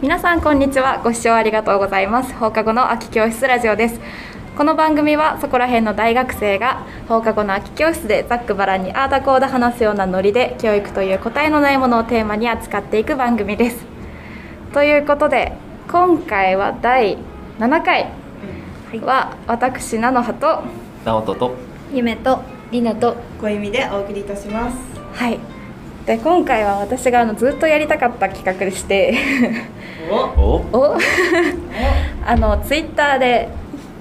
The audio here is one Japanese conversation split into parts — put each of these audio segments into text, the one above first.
皆さんこんにちは。ご視聴ありがとうございます。放課後の空き教室ラジオです。この番組はそこら辺の大学生が放課後の空き教室でざっくばらんにあーだこーだ話すようなノリで教育という答えのないものをテーマに扱っていく番組です。ということで今回は第7回は私菜の葉と直人と夢とりなと小意味でお送りいたします。はいで今回は私があのずっとやりたかった企画でして。お、お？お？あのツイッターで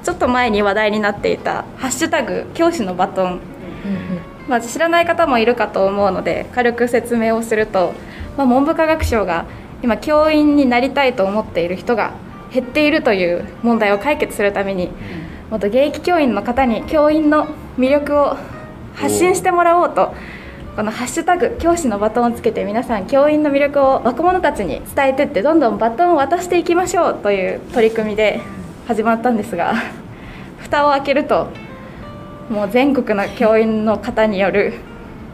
ちょっと前に話題になっていた「ハッシュタグ教師のバトン」まあ、知らない方もいるかと思うので軽く説明をすると、まあ、文部科学省が今教員になりたいと思っている人が減っているという問題を解決するためにもっと現役教員の方に教員の魅力を発信してもらおうとこの「ハッシュタグ教師のバトン」をつけて皆さん教員の魅力を若者たちに伝えてってどんどんバトンを渡していきましょうという取り組みで始まったんですが 蓋を開けるともう全国の教員の方による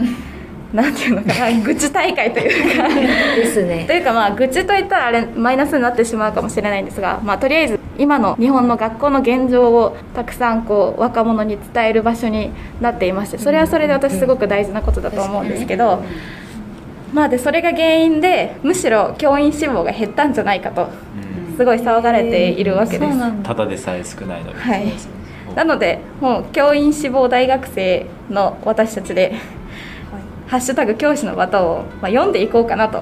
なんていうのかな愚痴大会というか。ですね。というかまあ愚痴といったらあれマイナスになってしまうかもしれないんですが、まあ、とりあえず今の日本の学校の現状をたくさんこう若者に伝える場所になっていましてそれはそれで私すごく大事なことだと思うんですけど、まあでそれが原因でむしろ教員志望が減ったんじゃないかとすごい騒がれているわけです。ただでさえ少ないのに、はい。なのでもう教員志望大学生の私たちで「ハッシュタグ教師のバトンを」まあ、読んでいこうかなと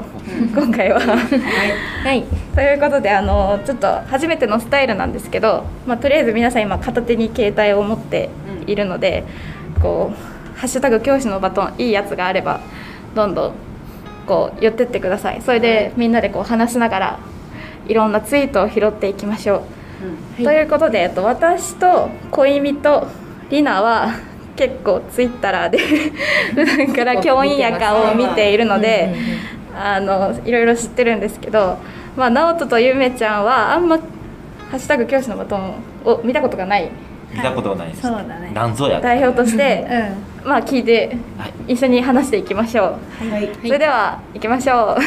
今回は。はい。ということであのちょっと初めてのスタイルなんですけど、まあ、とりあえず皆さん今片手に携帯を持っているので、こう「ハッシュタグ教師のバトン」いいやつがあればどんどんこう寄ってってください。それでみんなでこう話しながらいろんなツイートを拾っていきましょう。ということで、えっと、私と小意味とりなは結構ツイッターで 普段から教員やかを見ているのであのいろいろ知ってるんですけど、まあ、直人とゆめちゃんはあんま「ハッシュタグ教師のバトン」を見たことがない。見たことがないです、そうだね。なんぞや代表として、うまあ、聞いてはい。一緒に話していきましょう。はい。それでは行きましょ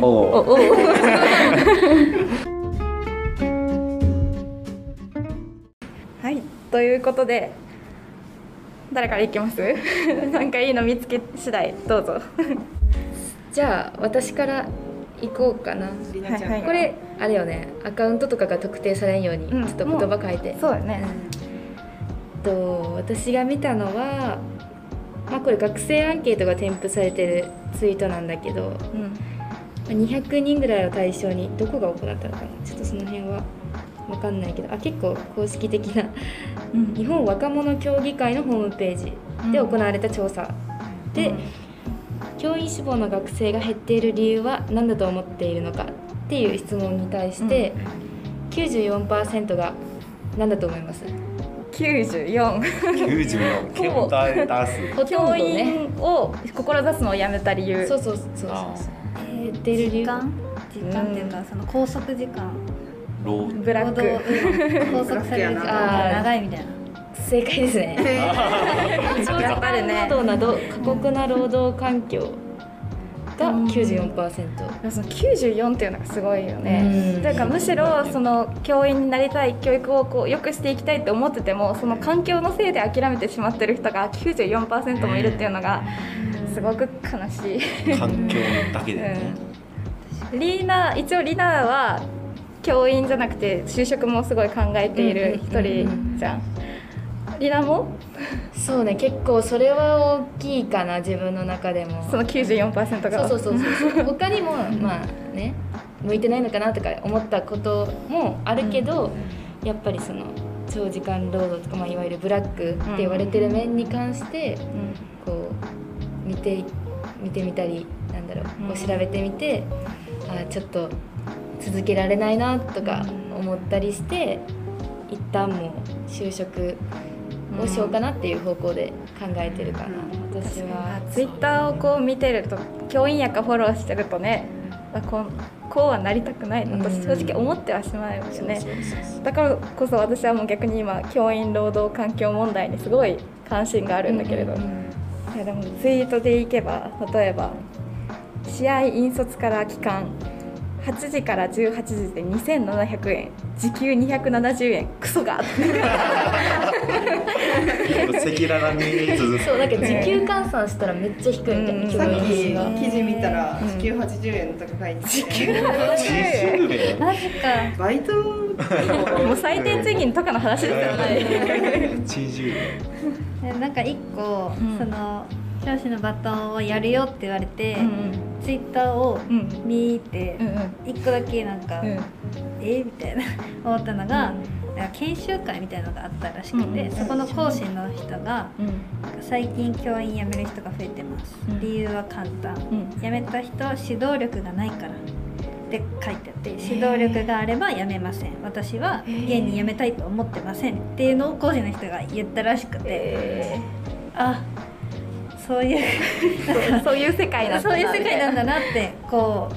う。お おおお はい。ということで誰からいきます？なんかいいの見つけ次第どうぞ。じゃあ私から行こうかな。りなちゃんからはい。これあれよね。アカウントとかが特定されんようにちうんょっと言葉書いて、そうだね。うん。と私が見たのはまあこれ学生アンケートが添付されてるツイートなんだけどうん。200人ぐらいを対象にどこが行ったのかな？ちょっとその辺は分かんないけどあ結構公式的なうん。日本若者協議会のホームページで行われた調査、で、教員志望の学生が減っている理由は何だと思っているのかっていう質問に対して、94%が何だと思います？94 94 結構大多数ほとん教員を志すのをやめた理由。そうそうそうそうあ減っている理由時間時間っていうかその拘束時間ーロー。ブラック。拘束される時間が長いみたいな。正解ですね。やっぱりね。間労働など過酷な労働環境が94%その94っていうのがすごいよね。うん。というかむしろその教員になりたい教育をこう良くしていきたいって思っててもその環境のせいで諦めてしまってる人が94%もいるっていうのがすごく悲しい。環境だけでね、うん。リーナ一応リナは教員じゃなくて就職もすごい考えている一人じゃん。リナも？そうね結構それは大きいかな自分の中でも。その94%が？そうそうそうそう。他にもまあね向いてないのかなとか思ったこともあるけど、やっぱりその長時間労働とか、まあ、いわゆるブラックって言われてる面に関してうんこう見て見てみたりなんだろうこう調べてみて、あちょっと続けられないなとか思ったりして一旦もう就職をしようかなっていう方向で考えてるかな、私は。ツイッターをこう見てると教員やかフォローしてるとねあこうこうはなりたくないなとうん。正直思ってはしまうよね。そうそうそうだからこそ私はもう逆に今教員労働環境問題にすごい関心があるんだけれど、うんうん。いやでもツイートでいけば例えば試合引率から帰還8時から18時で2700円時給270円クソが。赤裸々に続く。そうなんか時給換算したらめっちゃ低いみたいな、うんさっ教き記事見たら時給80円とか書いてて。時給80円。マジかバイト？もう最低賃金とかの話ですよね。80円。でなんか一個、うん。その教師のバトンをやるよって言われて、うんツイッターをうん見てうんうん。一個だけなんか、うん。えみたいな 思ったのが、なんか研修会みたいなのがあったらしくて、うんそこの講師の人がうん。最近教員辞める人が増えてます、うん。理由は簡単、うん。辞めた人は指導力がないから。って書いてあって指導力があれば辞めません。私は現に辞めたいと思ってません。っていうのを講師の人が言ったらしくて、えあそういうーそういう世界なんだそういう世界なんだなってこ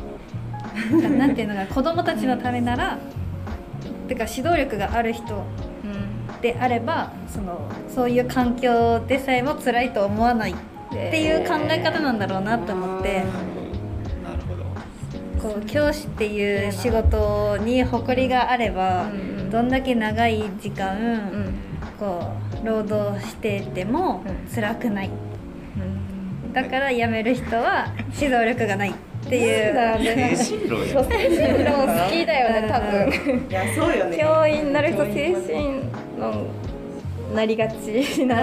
うなんていうのかな子供たちのためなら、てか指導力がある人うんであればそのそういう環境でさえも辛いと思わないっていう考え方なんだろうなと思って、なるほど。こう教師っていう仕事に誇りがあれば、うんどんだけ長い時間、うん。こう労働しててもうん。辛くない。うんだから辞める人は指導力がないっていう。精神論や。精神論好きだよね多分。いやそうよね。教員になる人精神論なりがちな。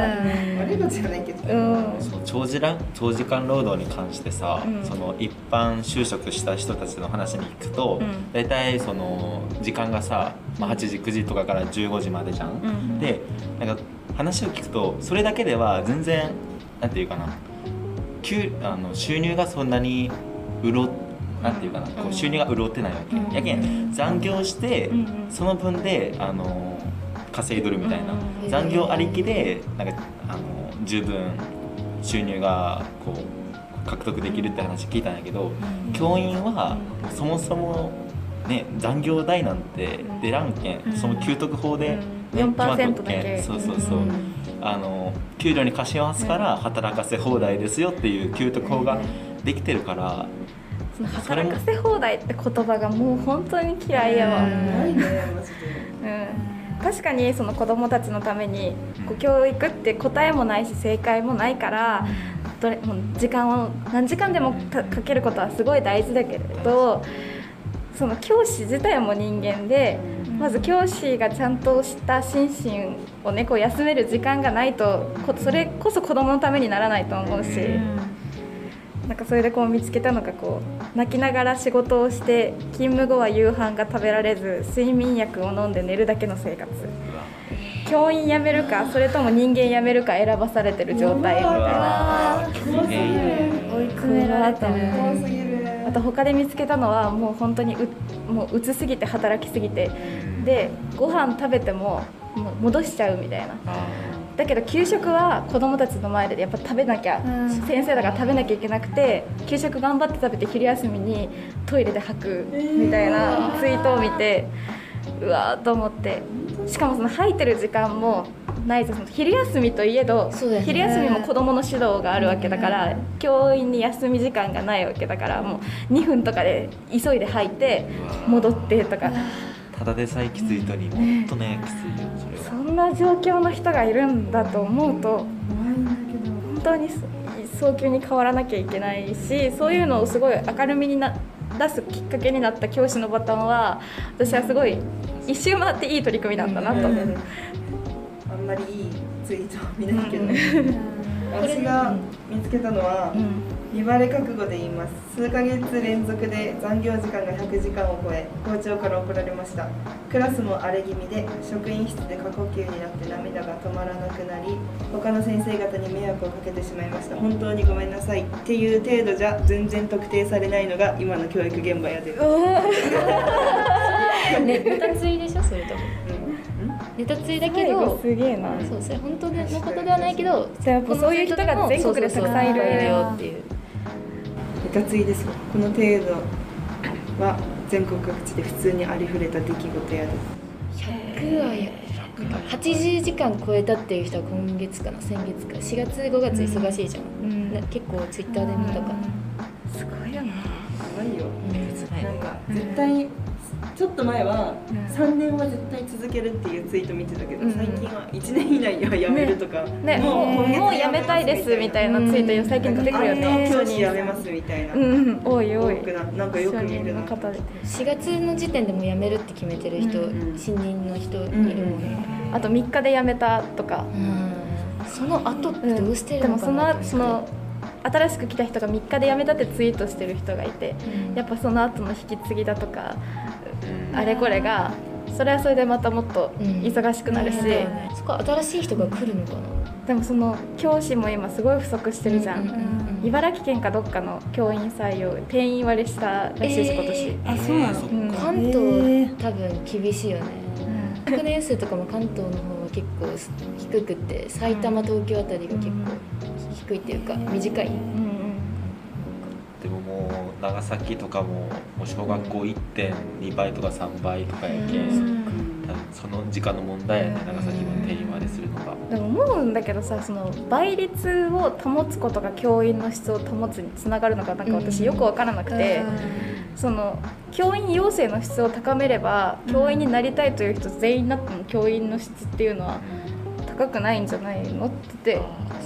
悪いことじゃないけど、うん。そう長時間長時間労働に関してさ、うん。その一般就職した人たちの話に聞くと、うん。大体その時間がさ、まあ、8時9時とかから15時までじゃん。うん。でなんか話を聞くとそれだけでは全然なんていうかな給あの収入がそんなに潤なんていうかな、こううん。収入が潤ってないわけ、うん。やけん残業して、その分であの稼いどるみたいな、うん残業ありきでなんかあの十分収入がこう獲得できるって話聞いたんやけど、教員はそもそもね残業代なんて出らんけんその給特法で、ねうん決まっとっ4%だけ。そうそうそう、うん。あの給料に貸しますから働かせ放題ですよっていう給特法ができてるから、その働かせ放題って言葉がもう本当に嫌いやわ、うん。確かにその子供たちのためにこう教育って答えもないし正解もないからどれもう時間を何時間でもかかけることはすごい大事だけれどその教師自体も人間でまず教師がちゃんとした心身をねこう休める時間がないとこそれこそ子供のためにならないと思うし。なんかそれでこう見つけたのがこう泣きながら仕事をして勤務後は夕飯が食べられず睡眠薬を飲んで寝るだけの生活。教員辞めるかそれとも人間辞めるか選ばされてる状態。みたい。な追いあと他で見つけたのはもう本当にうもううつすぎて働きすぎてでご飯食べてももう戻しちゃうみたいな。あだけど給食は子供たちの前でやっぱ食べなきゃ、うん。先生だから食べなきゃいけなくて給食頑張って食べて昼休みにトイレで吐くみたいなツイートを見てうわーと思って。しかもその吐いてる時間もないです昼休みといえど、ね。昼休みも子供の指導があるわけだから、教員に休み時間がないわけだからもう2分とかで急いで吐いて戻ってとか。ただでさえきつい人にもっとねきついよそれは。そんな状況の人がいるんだと思うと本当に早急に変わらなきゃいけないしそういうのをすごい明るみにな出すきっかけになった教師のバトンは私はすごい一周回っていい取り組みなんだなと。うん。あんまりいいツイートは見ないけど、うん。私が見つけたのは、うん。見バレ覚悟で言います。数ヶ月連続で残業時間が100時間を超え校長から怒られました。クラスも荒れ気味で職員室で過呼吸になって涙が止まらなくなり他の先生方に迷惑をかけてしまいました。本当にごめんなさい。っていう程度じゃ全然特定されないのが今の教育現場やで、ネタついでしょそれとも。うんネタついだけどすげえな。そうそれ本当のことではないけどじゃあやっぱそういう人が全国でたくさんいるよっていう。いかついですこの程度は全国各地で普通にありふれた出来事やで。100はや80時間超えたっていう人は今月かな先月か。4月5月忙しいじゃん、うん。な結構ツイッターで見たかな、すごいよな。マばいよ。うん。なんか絶対ちょっと前はうん。3年は絶対続けるっていうツイート見てたけど、うん。最近は1年以内には辞めるとか、ねもうもうやめたいですみたいなツイート最近出てくるよあねの教師辞めますみたいな、うんうん。多い多い。多くななんかよく見るなの方で4月の時点でもう辞めるって決めてる人、うん新任の人いるもんね、あと3日で辞めたとか。うん。その後ってどうしてるでもそのかなのその新しく来た人が3日で辞めたってツイートしてる人がいてうん。やっぱその後の引き継ぎだとかあれこれがそれはそれでまたもっと忙しくなるし、うんそこ新しい人が来るのかな？でもその教師も今すごい不足してるじゃん、うんうんうん茨城県かどっかの教員採用定員割れしたらしいし、えー今年、あそうなの？うん。か。関へ東ー多分厳しいよね。学年数とかも関東の方は結構低くて埼玉東京あたりが結構低いっていうか短いうん長崎とかももう小学校1.2倍とか3倍とかやけん、うん。その時間の問題やね長崎の定員割れするのが。でも思うんだけどさその倍率を保つことが教員の質を保つにつながるのかなんか私よく分からなくて、その教員養成の質を高めれば教員になりたいという人全員になっても教員の質っていうのは高くないんじゃないの？って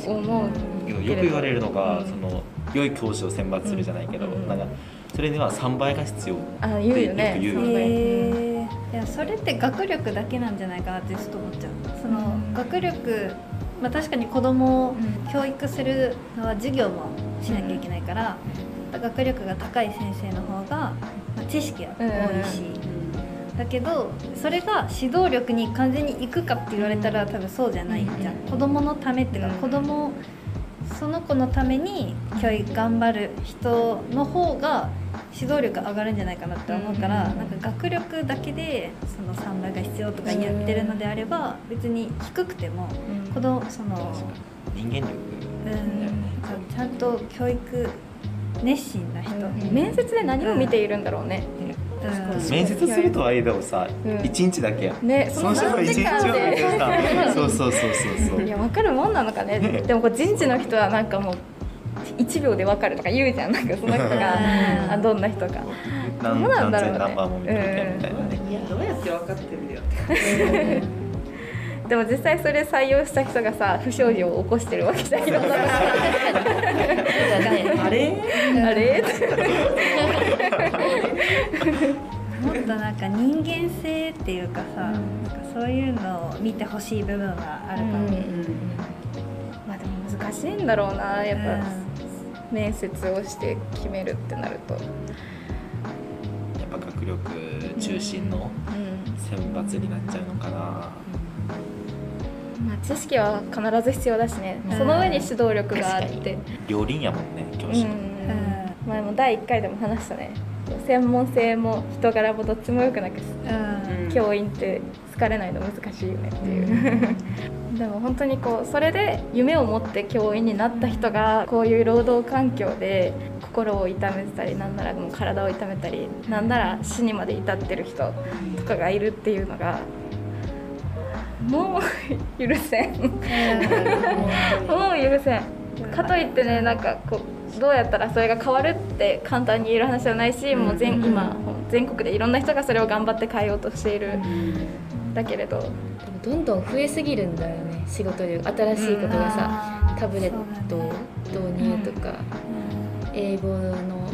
思うよく言われるのが、うん。その良い教師を選抜するじゃないけど、うんなんかそれには3倍が必要あ言うよね。よく言うよそうだよへえいやそれって学力だけなんじゃないかなってちょっと思っちゃう。その、うん。学力まあ確かに子供をうん。教育するのは授業もしなきゃいけないから、学力が高い先生の方が、まあ、知識は多いし、だけどそれが指導力に完全にいくかって言われたら多分そうじゃないじゃん、子供のためっていうか、うん。子供その子のために教育頑張る人の方が指導力上がるんじゃないかなって思うから、うんなんか学力だけでその3倍が必要とか言ってるのであれば別に低くてもうん。子供その、人間力。うん、ちゃんと教育熱心な人、うん。面接で何を見ているんだろうね、うん。面接するとはいえでもさ、うん。一1日だけやねその人の1日をだけさ。そうそうそうそうそう。いや分かるもんなのかね。でもこう人事の人はなんかもう1秒で分かるとか言うじゃん。なんかその人がうん。あどんな人か。何どうなんだろうね。何千何番も見てみたいみたいなね、いやどうやって分かってるよ。っ てでも実際それ採用した人がさ不祥事を起こしてるわけじゃん あれ？あれ？もっとなんか人間性っていうかさ、なんかそういうのを見てほしい部分はあるかも、うんまあでも難しいんだろうなやっぱ、面接をして決めるってなると、やっぱ学力中心のうん。選抜になっちゃうのかな、まあ、知識は必ず必要だしね、うん。その上に指導力があって、両輪やもんね教師、うん。前も第1回でも話したね。専門性も人柄もどっちもよくなくうん。教員って好かれないの難しいよねっていう、でも本当にこうそれで夢を持って教員になった人がこういう労働環境で心を痛めてたりなんならもう体を痛めたりなんなら死にまで至ってる人とかがいるっていうのがもう許せん。もう許せん。かといってねなんかこうどうやったらそれが変わるって簡単に言える話じゃないし、もう全今全国でいろんな人がそれを頑張って変えようとしている、だけれど。でもどんどん増えすぎるんだよね仕事量新しいことがさ、タブレット導入とか、英語の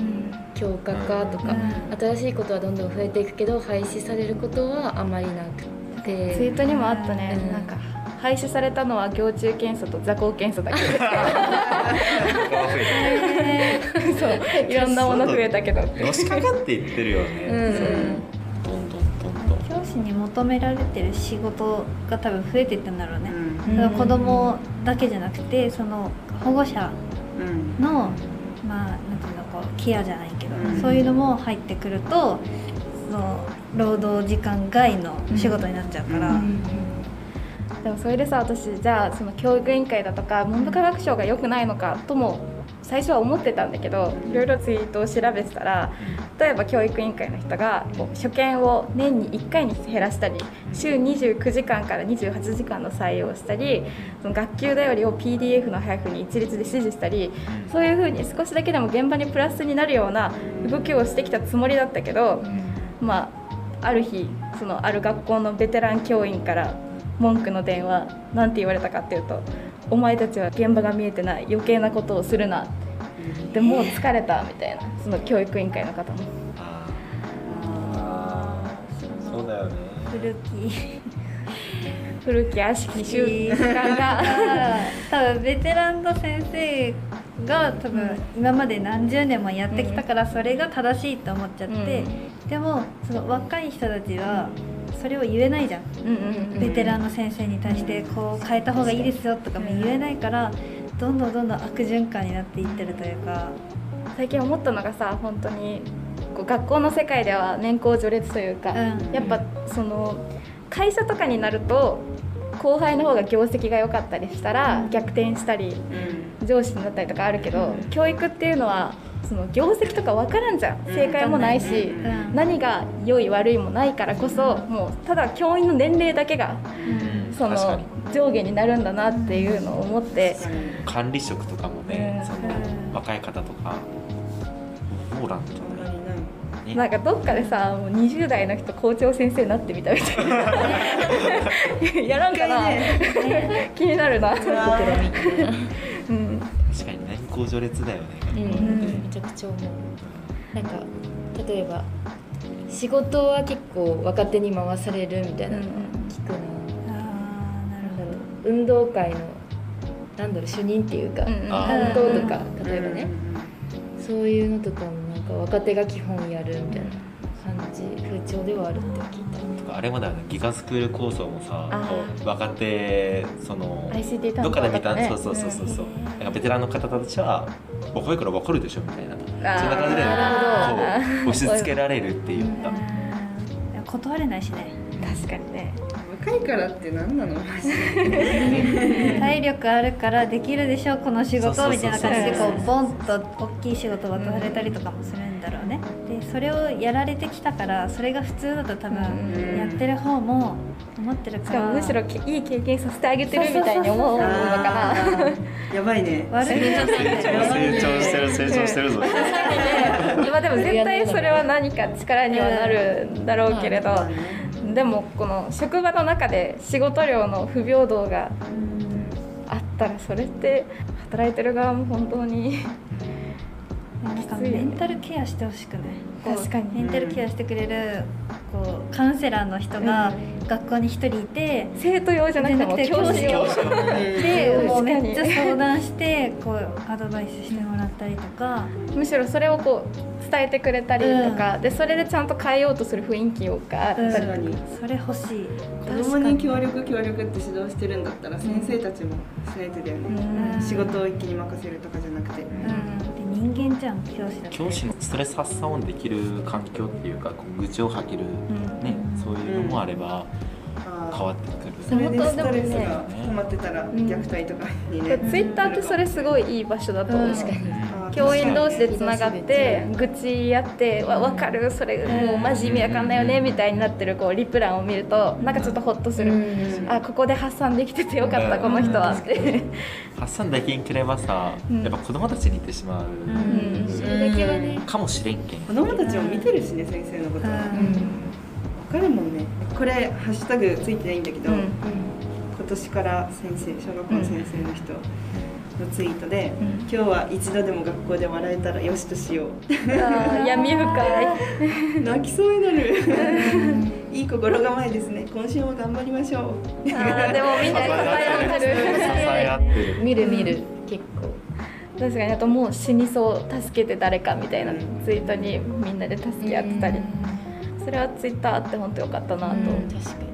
強化化とか、うん。新しいことはどんどん増えていくけど廃止されることはあまりなくてツイートにもあったね、うん。なんか廃止されたのは行中検査と座高検査だけ。そう。いろんなもの増えたけど。のしかかっていってるよね、うん。そう。どんどんどんどん。教師に求められてる仕事が多分増えていったんだろうね、うん。子供だけじゃなくてその保護者うん。のまあなんていうのこうケアじゃないけど、うん。そういうのも入ってくるとその労働時間外の仕事になっちゃうから、でもそれでさ私じゃあその教育委員会だとか文部科学省が良くないのかとも最初は思ってたんだけどいろいろツイートを調べてたら例えば教育委員会の人がこう初見を年に1回に減らしたり週29時間から28時間の採用をしたりその学級だよりを PDF の配布に一律で指示したりそういうふうに少しだけでも現場にプラスになるような動きをしてきたつもりだったけど、まあ、ある日そのある学校のベテラン教員から文句の電話なんて言われたかっていうと「お前たちは現場が見えてない余計なことをするな」でもう疲れたみたいなその教育委員会の方も。ああそうだよね。古き。古き悪しき習慣が。多分ベテランの先生が多分今まで何十年もやってきたからそれが正しいと思っちゃって、でもその若い人たちはそれを言えないじゃん。ベテランの先生に対してこう変えた方がいいですよとかも言えないからどんどんどんどん悪循環になっていってるというか。最近思ったのがさ本当にこう学校の世界では年功序列というか、うん。やっぱその会社とかになると後輩の方が業績が良かったりしたら逆転したり上司になったりとかあるけど教育っていうのはその業績とか分からんじゃん。正解もないし、うん。何が良い悪いもないからこそもうただ教員の年齢だけがうん。その上下になるんだなっていうのを思って。管理職とかもね、うん。そのうん若い方とかおらんじゃないねなんかどっかでさもう20代の人校長先生になってみたみたいな。やらんかな、気になるな、うん、確かに年功序列だよね、うん。めちゃくちゃ思う。なんか例えば仕事は結構若手に回されるみたいなのは聞くな、ああなるほなんだろう。運動会のなんだろう主任っていうか、担当とか例えばね、そういうのとかもなんか若手が基本やるみたいな感じ風潮ではあるって聞いた。とかあれもだよねギガスクール構想もさ若手そのどっかで見た、とかねそうそうそうそう。そうなんかベテランの方たちは若いから分かるでしょみたいな。そんな感じでこう押し付けられるっていうか断れないしね。確かにね若いからって何なの？体力あるからできるでしょこの仕事みたいな感じでこそううボンと大きい仕事渡されたりとかもするんだろうね。でそれをやられてきたからそれが普通だと多分うん。やってる方も思ってるしから。かもむしろいい経験させてあげてるみたいに思うのかな。やばいね。悪い成長してる成長してるぞ。まあでも絶対それは何か力にはなるんだろうけれどでもこの職場の中で仕事量の不平等があったらそれって働いてる側も本当になんかメンタルケアしてほしくない。確かに。メンタルケアしてくれるこうカウンセラーの人が学校に一人いて、生徒用じゃなくて教師用。でうんもうめっちゃ相談してこうアドバイスしてもらったりとか、むしろそれをこう伝えてくれたりとか、でそれでちゃんと変えようとする雰囲気があったりとか、確かに。それ欲しい。子供に。協力協力って指導してるんだったら先生たちもしないとだよね、うん。仕事を一気に任せるとかじゃなくて、うん、で人間じゃん教師だって。教師のストレス発散をできる環境っていうかこう愚痴を吐ける、ねそういうのもあれば変わってくる、それでストレスが溜まってたらん虐待とかにね、ツイッターってそれすごいいい場所だと思う、確かに教員同士でつながって愚痴やって「わ分かるそれもうマジ意味わかんないよね」みたいになってるこうリプランを見るとなんかちょっとホッとする、あここで発散できててよかった、うん。この人はって。発散できんければさ、うん。やっぱ子供たちに行ってしまう、ん。それだけはね。かもしれんけん。子供たちも見てるしね先生のこと。わかるもんねこれハッシュタグついてないんだけど、うん。今年から先生小学校の先生の人のツイートで、うん。今日は一度でも学校で笑えたらよしとしよう。あー闇深い。泣きそうになる。いい心構えですね。今週も頑張りましょう。あーでもみんなで支え合ってる。支え合ってる。見る見る。結構。確かにあともう死にそう助けて誰かみたいなツイートにみんなで助け合ってたり。それはツイッターあって本当よかったなと、うん。確かに。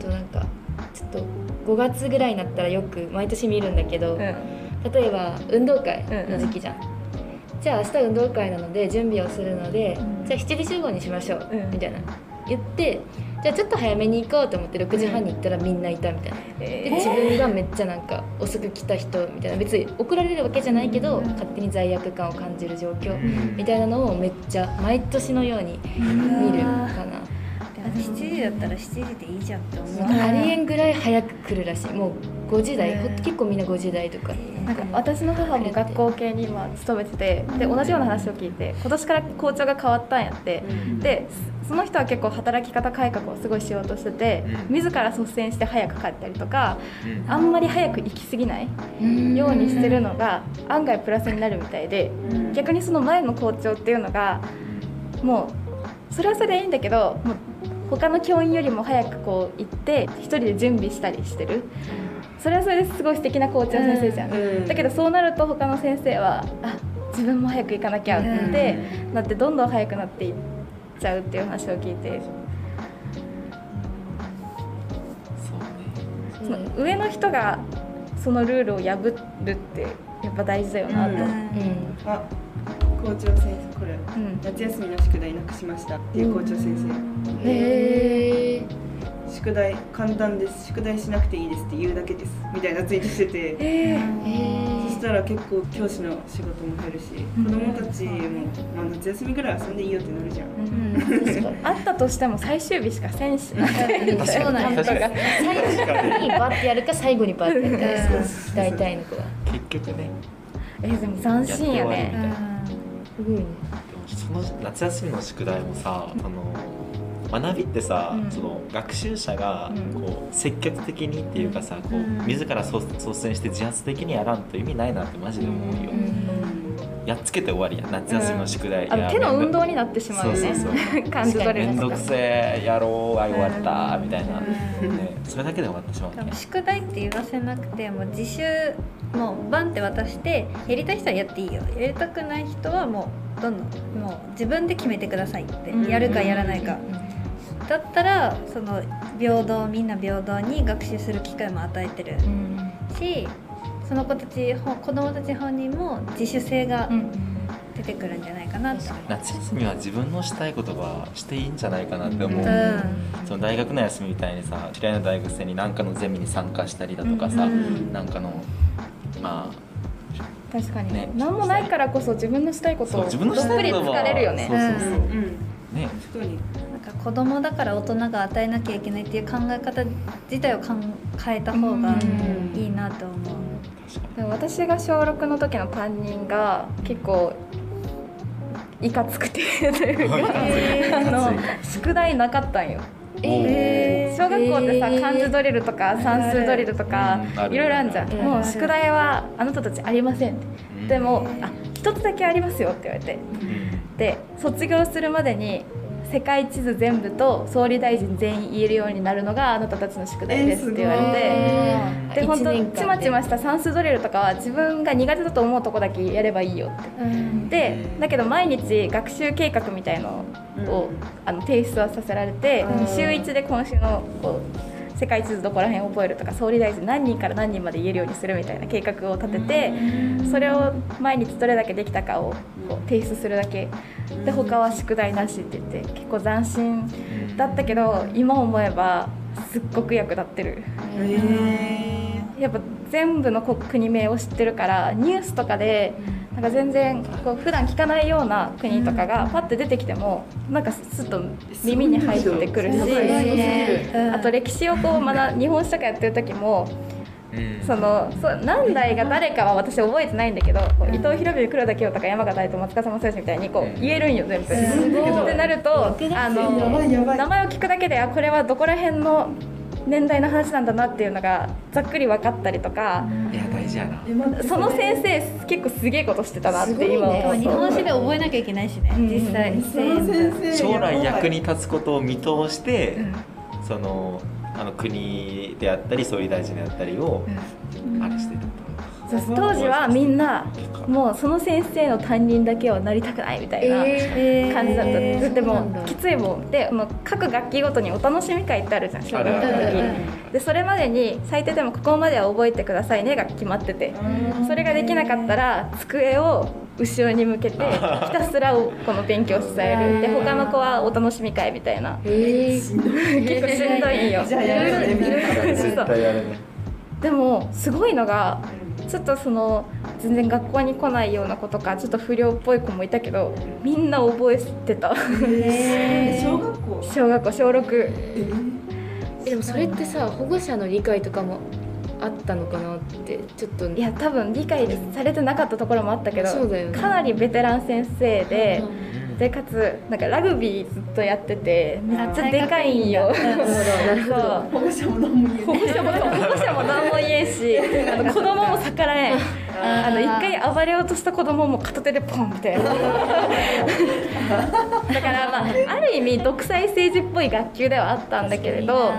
あとなんかちょっと5月ぐらいになったらよく毎年見るんだけど、うん。例えば運動会の時期じゃん、じゃあ明日運動会なので準備をするので、うん。じゃあ7時集合にしましょう、うん。みたいな。言ってじゃあちょっと早めに行こうと思って6時半に行ったらみんないたみたいな、で自分がめっちゃなんか遅く来た人みたいな。別に怒られるわけじゃないけど、勝手に罪悪感を感じる状況みたいなのをめっちゃ毎年のように見るかな。でも7時だったら7時でいいじゃんって思う。ありえんぐらい早く来るらしい。もう5時台、ほ結構みんな5時台とか。なんか私の母も学校系に今勤めててで同じような話を聞いて今年から校長が変わったんやって、でその人は結構働き方改革をすごいしようとしてて、うん。自ら率先して早く帰ったりとかあんまり早く行き過ぎないうん。ようにしてるのが案外プラスになるみたいで逆にその前の校長っていうのがもうそれはそれでいいんだけどもう他の教員よりも早くこう行って一人で準備したりしてる。それはそれですごい素敵な校長先生じゃん、うん。だけどそうなると他の先生はあ自分も早く行かなきゃってなってどんどん早くなっていっちゃうっていう話を聞いて。そうね。その上の人がそのルールを破るってやっぱ大事だよなと、うん。うん。あ校長先生これうん夏休みの宿題なくしました。っていう校長先生へえ宿題簡単です。宿題しなくていいですって言うだけです。みたいなツイートしてて。えそしたら結構教師の仕事も減るし子供たちも、まあ、夏休みぐらい遊んでいいよってなるじゃん。うん。あったとしても最終日しかせんしそうなんだ確かに。最後にバッてやるか最後にバッてやるかうん。大体の子は。結局ねえでも斬新やねすごいねその夏休みの宿題もさあの学びってさ、うん。その学習者がうん。こう積極的にっていうかさ、こううん。自ら率率先して自発的にやらんと意味ないなってマジで思うよ、やっつけて終わりや夏休みの宿題、あの手の運動にななってしまうね。そうそう漢字 取れるとか。めんどくせえやろうあ終わったみたいな、うん。ね、それだけで終わってしまうね。宿題って言わせなくてもう自習もうバンって渡してやりたい人はやっていいよ。やりたくない人はもうどんどんもう自分で決めてくださいって、うん。やるかやらないか、だったらその平等みんな平等に学習する機会も与えてるしその子たちほ子供たち本人も自主性が出てくるんじゃないかなって思う。夏休みは自分のしたいことはしていいんじゃないかなって思う、うん。その大学の休みみたいにさ知り合いの大学生に何かのゼミに参加したりだとかさ、うん。なんかのまあ確かに。ね何もないからこそ自分のしたいことをそう自分のしどったぷりいことは疲れるよね。そうそうそう、うん。ね子供だから大人が与えなきゃいけないっていう考え方自体をかん変えた方がうん。いいなと思う。でも私が小6の時の担任が結構いかつくてというかあの宿題なかったんよ。え小学校ってさえー。漢字ドリルとか算数ドリルとかいろいろあるじゃん。うんもう宿題はあなたたちありませんって。にでもあ一つだけありますよって言われて。うん。で卒業するまでに世界地図全部と総理大臣全員言えるようになるのがあなたたちの宿題ですって言われて、えで本当ちまちました算数ドリルとかは自分が苦手だと思うとこだけやればいいよって。でだけど毎日学習計画みたいのを、あの提出はさせられて、うん。週1で今週のこう世界地図どこら辺覚えるとか総理大臣何人から何人まで言えるようにするみたいな計画を立てて、それを毎日どれだけできたかをこう提出するだけ。で他は宿題なしって言って結構斬新だったけど今思えばすっごく役立ってる。へやっぱ全部の国国名を知ってるからニュースとかでなんか全然こう普段聞かないような国とかがパッて出てきてもなんかスッと耳に入ってくるしすごいねあと歴史をこう学日本史とかやってる時もうん。そのそう何代が誰かは私覚えてないんだけど伊藤博文黒田清とか山形大と松笠正義みたいにこう言えるんよ全部。すごい。ってなるとあの名前を聞くだけであこれはどこら辺の年代の話なんだなっていうのがざっくり分かったりとか。いや大事やな。その先生結構すげえことしてたなってすごいね。今思う。日本史で覚えなきゃいけないしね、うん。実際。将来役にや立つことを見通して、そのあの国であったり総理大臣であったりを、あれしてた。そう当時はみんなもうその先生の担任だけはなりたくないみたいなえ感じだった、えー。でもきついもん。であの各学期ごとにお楽しみ会ってあるじゃん小学校の時でそれまでに最低でもここまでは覚えてくださいねが決まってて。それができなかったら机を後ろに向けてひたすらこの勉強を伝える。で他の子はお楽しみ会みたいな。えー、結構しんどいよ。でもすごいのがちょっとその全然学校に来ないような子とかちょっと不良っぽい子もいたけどみんな覚えてた。えー。小学校？小学校小6えでもそれってさ保護者の理解とかもあったのかなってちょっと。いや多分理解されてなかったところもあったけどそうだよね。かなりベテラン先生でうんでかつなんかラグビーずっとやっててめっちゃでかいんよ。なるほどなるほど。そう保護者も何も言え保護者も保護者も何も言えんしあの子供も逆らえん。あの一回暴れようとした子供も片手でポンみたいなだからまあある意味独裁政治っぽい学級ではあったんだけれど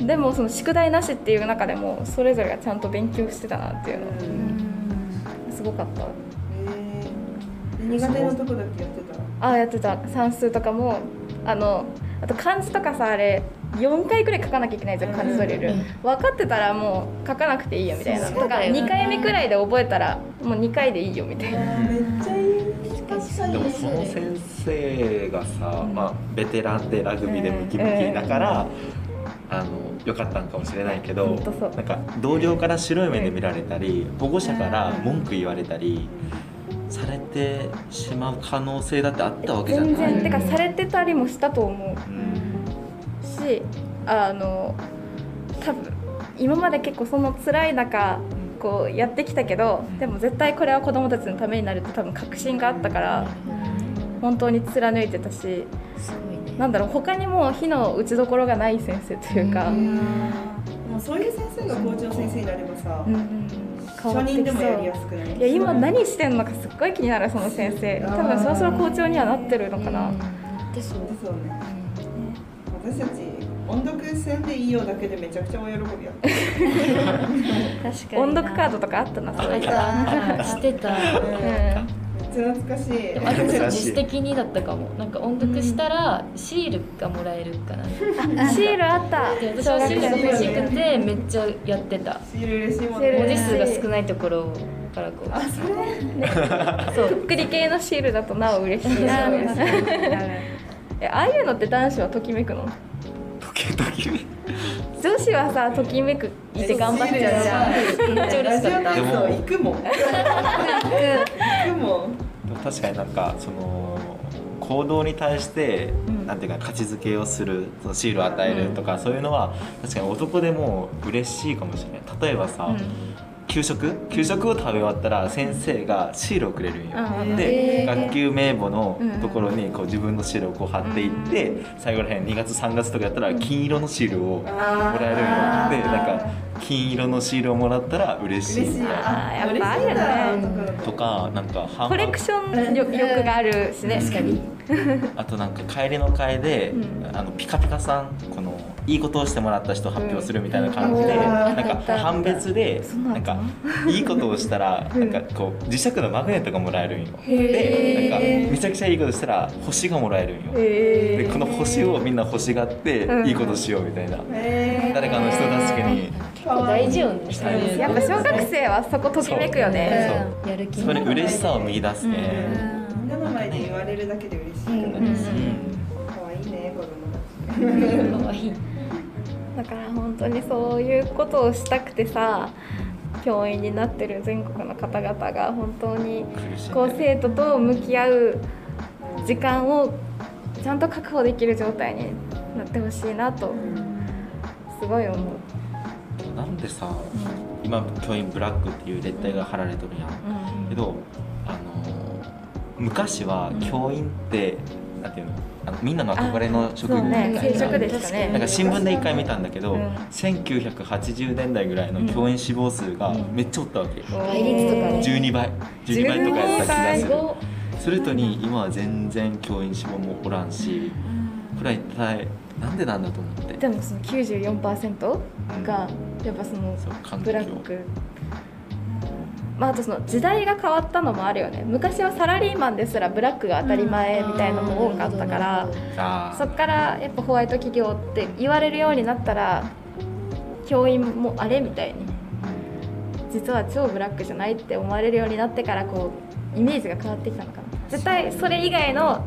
でもその宿題なしっていう中でもそれぞれがちゃんと勉強してたなっていうのすごかった。えー苦手なとこだけやってた。ああやってた。算数とかもあのあと漢字とかさあれ4回くらい書かなきゃいけないじゃん漢字ドリル、うん分かってたらもう書かなくていいよみたいな。だからだよね。2回目くらいで覚えたらもう2回でいいよみたいな。めっちゃいい。でもその先生がさ、まあ、ベテランでラグビーでムキムキだから、あの良かったんかもしれないけどなんか同僚から白い目で見られたり保護者から文句言われたりされてしまう可能性だってあったわけじゃない。全然てかされてたりもしたと思う。うんしあの多分今まで結構その辛い中こうやってきたけどでも絶対これは子供たちのためになるって多分確信があったから本当に貫いてたしすごいね。なんだろう他にも火の打ちどころがない先生というか、ううん。んもうそういう先生が校長先生になればさうん変わってきそういいや今何してんのかすっごい気になるその先生。多分そろそろ校長にはなってるのかな、でそうそうね。私たち音読戦でいいよだけでめちゃくちゃお喜びやった。確かに音読カードとかあったなそういうあしてた。うん懐かしい。でも私自主的にだったかも。なんか音読したらシールがもらえるかな。シールあった。で私はシールが欲しくてめっちゃやってた。シール嬉しいもん文字ね数が少ないところからこあそれ？う。そうとっくり系のシールだとなお嬉しいです。えああいうのって男子はときめくの？時々。女子はさときめくって頑張っちゃうじゃん。めっちゃ嬉しかったラジオ体操行くもん。行くもん確かになんかその行動に対して、うんなんていうか価値づけをするそのシールを与えるとか、そういうのは確かに男でも嬉しいかもしれない。例えばさ、給食？給食を食べ終わったら先生がシールをくれるんよ、うん。で、学級名簿のうんところにこう自分のシールをこう貼っていって、最後らへん2月3月とかやったら金色のシールをもらあえるんよ。でなんか金色のシールをもらったら嬉しい。嬉しい。あーやっぱあるよね。とかなんかコレクション欲欲があるしね確かに。あとなんか帰りの会で、うん。あのピカピカさんこのいいことをしてもらった人を発表するみたいな感じで、うん。なんか判別でなんかいいことをしたらなんかこう磁石のマグネットがもらえるんよ。へでなんかーめちゃくちゃいいことしたら星がもらえるんよ。でこの星をみんな欲しがってうん。いいことしようみたいな。誰かの人助けに大事よね。やっぱ小学生はそこときめくよね。やる気そこに嬉しさを見出すね。みん。なの前で言われるだけで嬉しい。からうん可愛いね子供たちかわいいだから本当にそういうことをしたくてさ教員になってる全国の方々が本当にこう生徒と向き合う時間をちゃんと確保できる状態になってほしいなとすごい思う。なんでさ今教員ブラックっていうレッテルが貼られてるやん。けどあの昔は教員って、なんていうの？あのみんなの憧れの職業みたいな、ね。なんか新聞で一回見たんだけど、うん。1980年代ぐらいの教員志望数がめっちゃおったわけ、倍率とかね。12倍。12倍とかやった気がする。それとに今は全然教員志望もおらんしこれは一体なんでなんだと思って。でもその94%がやっぱそのブラック。まあ、あとその時代が変わったのもあるよね。昔はサラリーマンですらブラックが当たり前みたいのも多かったからそっからやっぱホワイト企業って言われるようになったら教員もあれみたいに。実は超ブラックじゃないって思われるようになってからこうイメージが変わってきたのかな。絶対それ以外の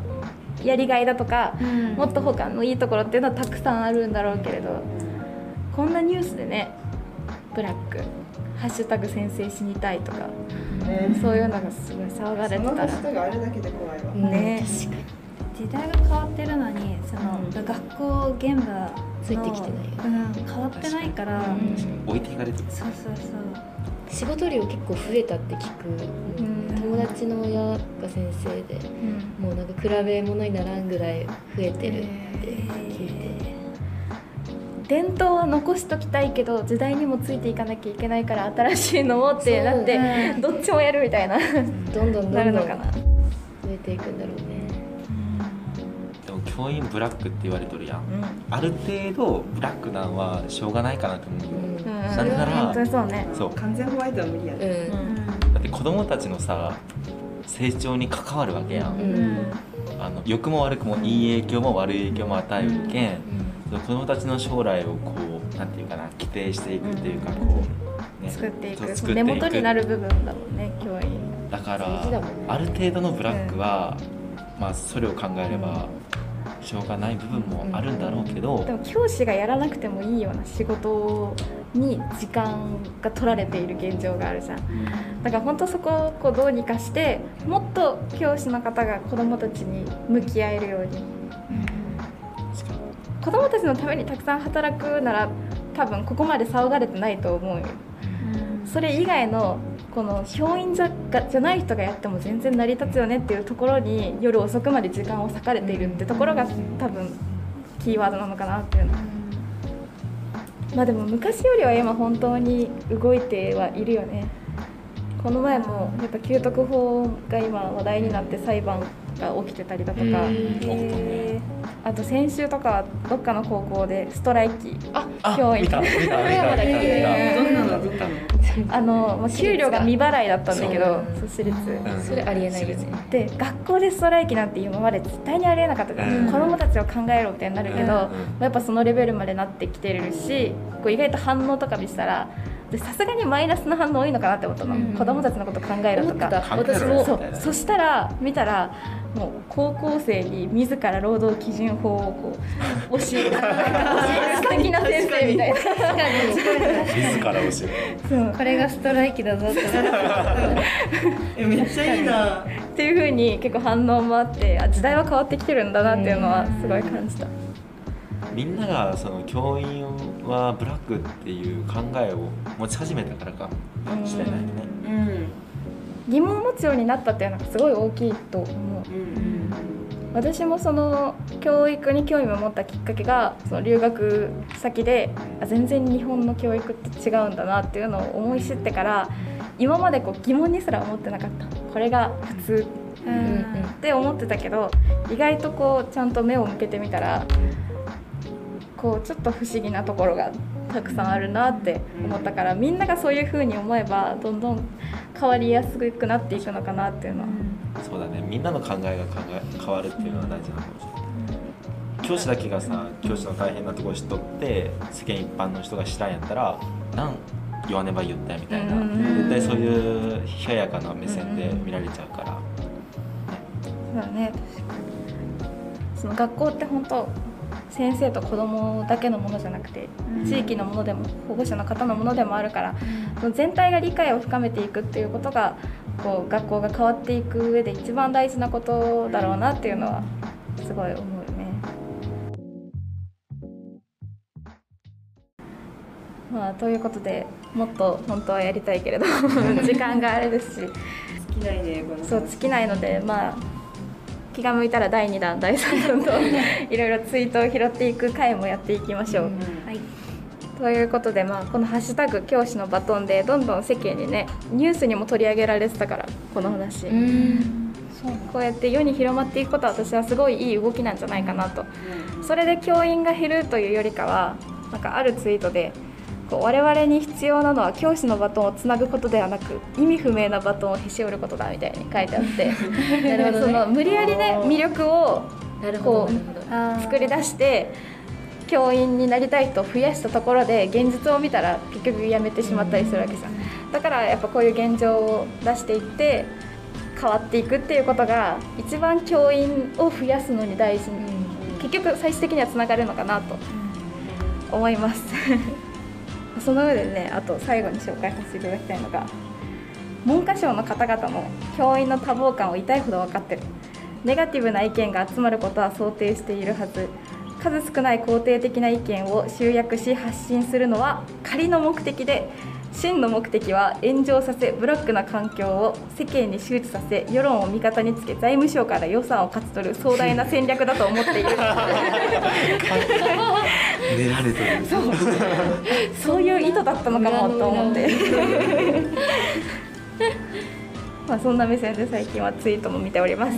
やりがいだとか、うん。もっと他のいいところっていうのはたくさんあるんだろうけれどこんなニュースでねブラック「ハッシュタグ先生死にたい」とかねそういうのがすごい騒がれてたら。その人があるだけで怖いわ、うん。ね確かに時代が変わってるのにその、うん。学校現場のついてきてないようん、変わってないから、うん。置いていかれてる。そうそうそう。仕事量結構増えたって聞く、うん友達の親が先生でもうなんか比べ物にならんぐらい増えてるって聞いて、伝統は残しときたいけど時代にもついていかなきゃいけないから新しいのをってなってうんどっちもやるみたいな。どんどんどんど増なんるのかな。えていくんだろうね。でも教員ブラックって言われとるやん。ある程度ブラックなんはしょうがないかなと思うよ、うん。うん。なぜなら本当にそうね。そう。完全ホワイトは無理やね、うんだって子供たちのさ成長に関わるわけやん、うん。あの良くも悪くもいい影響も悪い影響も与えるけん、その子供たちの将来をこうなんていうかな規定していくっていうかこう、ね作っていく。根元になる部分だもんね教員だからねある程度のブラックは、まあそれを考えればしょうがない部分もあるんだろうけど、でも教師がやらなくてもいいような仕事に時間が取られている現状があるじゃん。だから本当そこをこうどうにかしてもっと教師の方が子どもたちに向き合えるように。子どもたちのためにたくさん働くなら多分ここまで騒がれてないと思うよ。それ以外のこの教員じゃがじゃない人がやっても全然成り立つよねっていうところに夜遅くまで時間を割かれているってところが多分キーワードなのかなっていうの。まあでも昔よりは今本当に動いてはいるよねこの前もやっぱ給特法が今話題になって裁判が起きてたりだとか、へあと先週とかはどっかの高校でストライキ。あ教員。見た見た見た見た。見たへどんなのどんなの？あの、まあ、給料が未払いだったんだけど私立、うん。それありえないよね。で学校でストライキなんて今まで絶対にありえなかったから、うん。子供たちを考えろみたいになるけど、うん。まあやっぱそのレベルまでなってきてるしこう意外と反応とか見せたらでさすがにマイナスの反応多いのかなって思ったの、うん。子供たちのこと考えろとか。私もそう。そしたら見たらもう高校生に自ら労働基準法をこう教える教える素敵な先生みたいな。自ら教えるそうこれがストライキだぞってえめっちゃいいなっていう風に結構反応もあってあ時代は変わってきてるんだなっていうのはすごい感じた。みんながその教員はブラックっていう考えを持ち始めたからか。もしれないね。うん疑問を持つようになったっていうのがすごい大きいと思う。うん私もその教育に興味を持ったきっかけがその留学先であ全然日本の教育って違うんだなっていうのを思い知ってから今までこう疑問にすら思ってなかった。これが普通。って思ってたけど意外とこうちゃんと目を向けてみたらこうちょっと不思議なところがたくさんあるなって思ったからみんながそういう風に思えばどんどん変わりやすくなっていくのかなっていうのは。そうだね。みんなの考えが考え変わるっていうのは大事なのかもしれない。教師だけがさ教師の大変なところ知っとって世間一般の人が知らんやったらなん言わねば言ったよみたいな。絶対そういう冷ややかな目線で見られちゃうから。そうだね。その学校って本当先生と子供だけのものじゃなくて地域のものでも保護者の方のものでもあるから全体が理解を深めていくっていうことがこう学校が変わっていく上で一番大事なことだろうなっていうのはすごい思うよね。まあ、ということでもっと本当はやりたいけれど 時間があれですし。尽きないねこの。そう尽きないのでまあ気が向いたら第2弾第3弾といろいろツイートを拾っていく回もやっていきましょう。はい。ということで、まあ、この「ハッシュタグ教師のバトン」でどんどん世間にねニュースにも取り上げられてたからこの話、うん。こうやって世に広まっていくことは私はすごいいい動きなんじゃないかなと。それで教員が減るというよりかはなんかあるツイートで我々に必要なのは教師のバトンをつなぐことではなく意味不明なバトンをへし折ることだみたいに書いてあって ね。その無理やりね魅力をこう作り出して教員になりたいと増やしたところで現実を見たら結局辞めてしまったりするわけじゃん。だからやっぱこういう現状を出していって変わっていくっていうことが一番教員を増やすのに大事に、結局最終的にはつながるのかなと思いますその上でねあと最後に紹介させていただきたいのが文科省の方々も教員の多忙感を痛いほど分かってる。ネガティブな意見が集まることは想定しているはず。数少ない肯定的な意見を集約し発信するのは仮の目的で真の目的は炎上させブラックな環境を世間に周知させ世論を味方につけ財務省から予算を勝ち取る壮大な戦略だと思っている練られてる。そう。そういう意図だったのかもと思って。まあそんな目線で最近はツイートも見ております、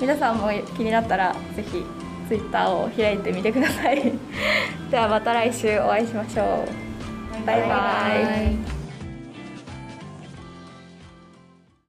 皆さんも気になったらぜひツイッターを開いてみてください。ではまた来週お会いしましょうバイバイ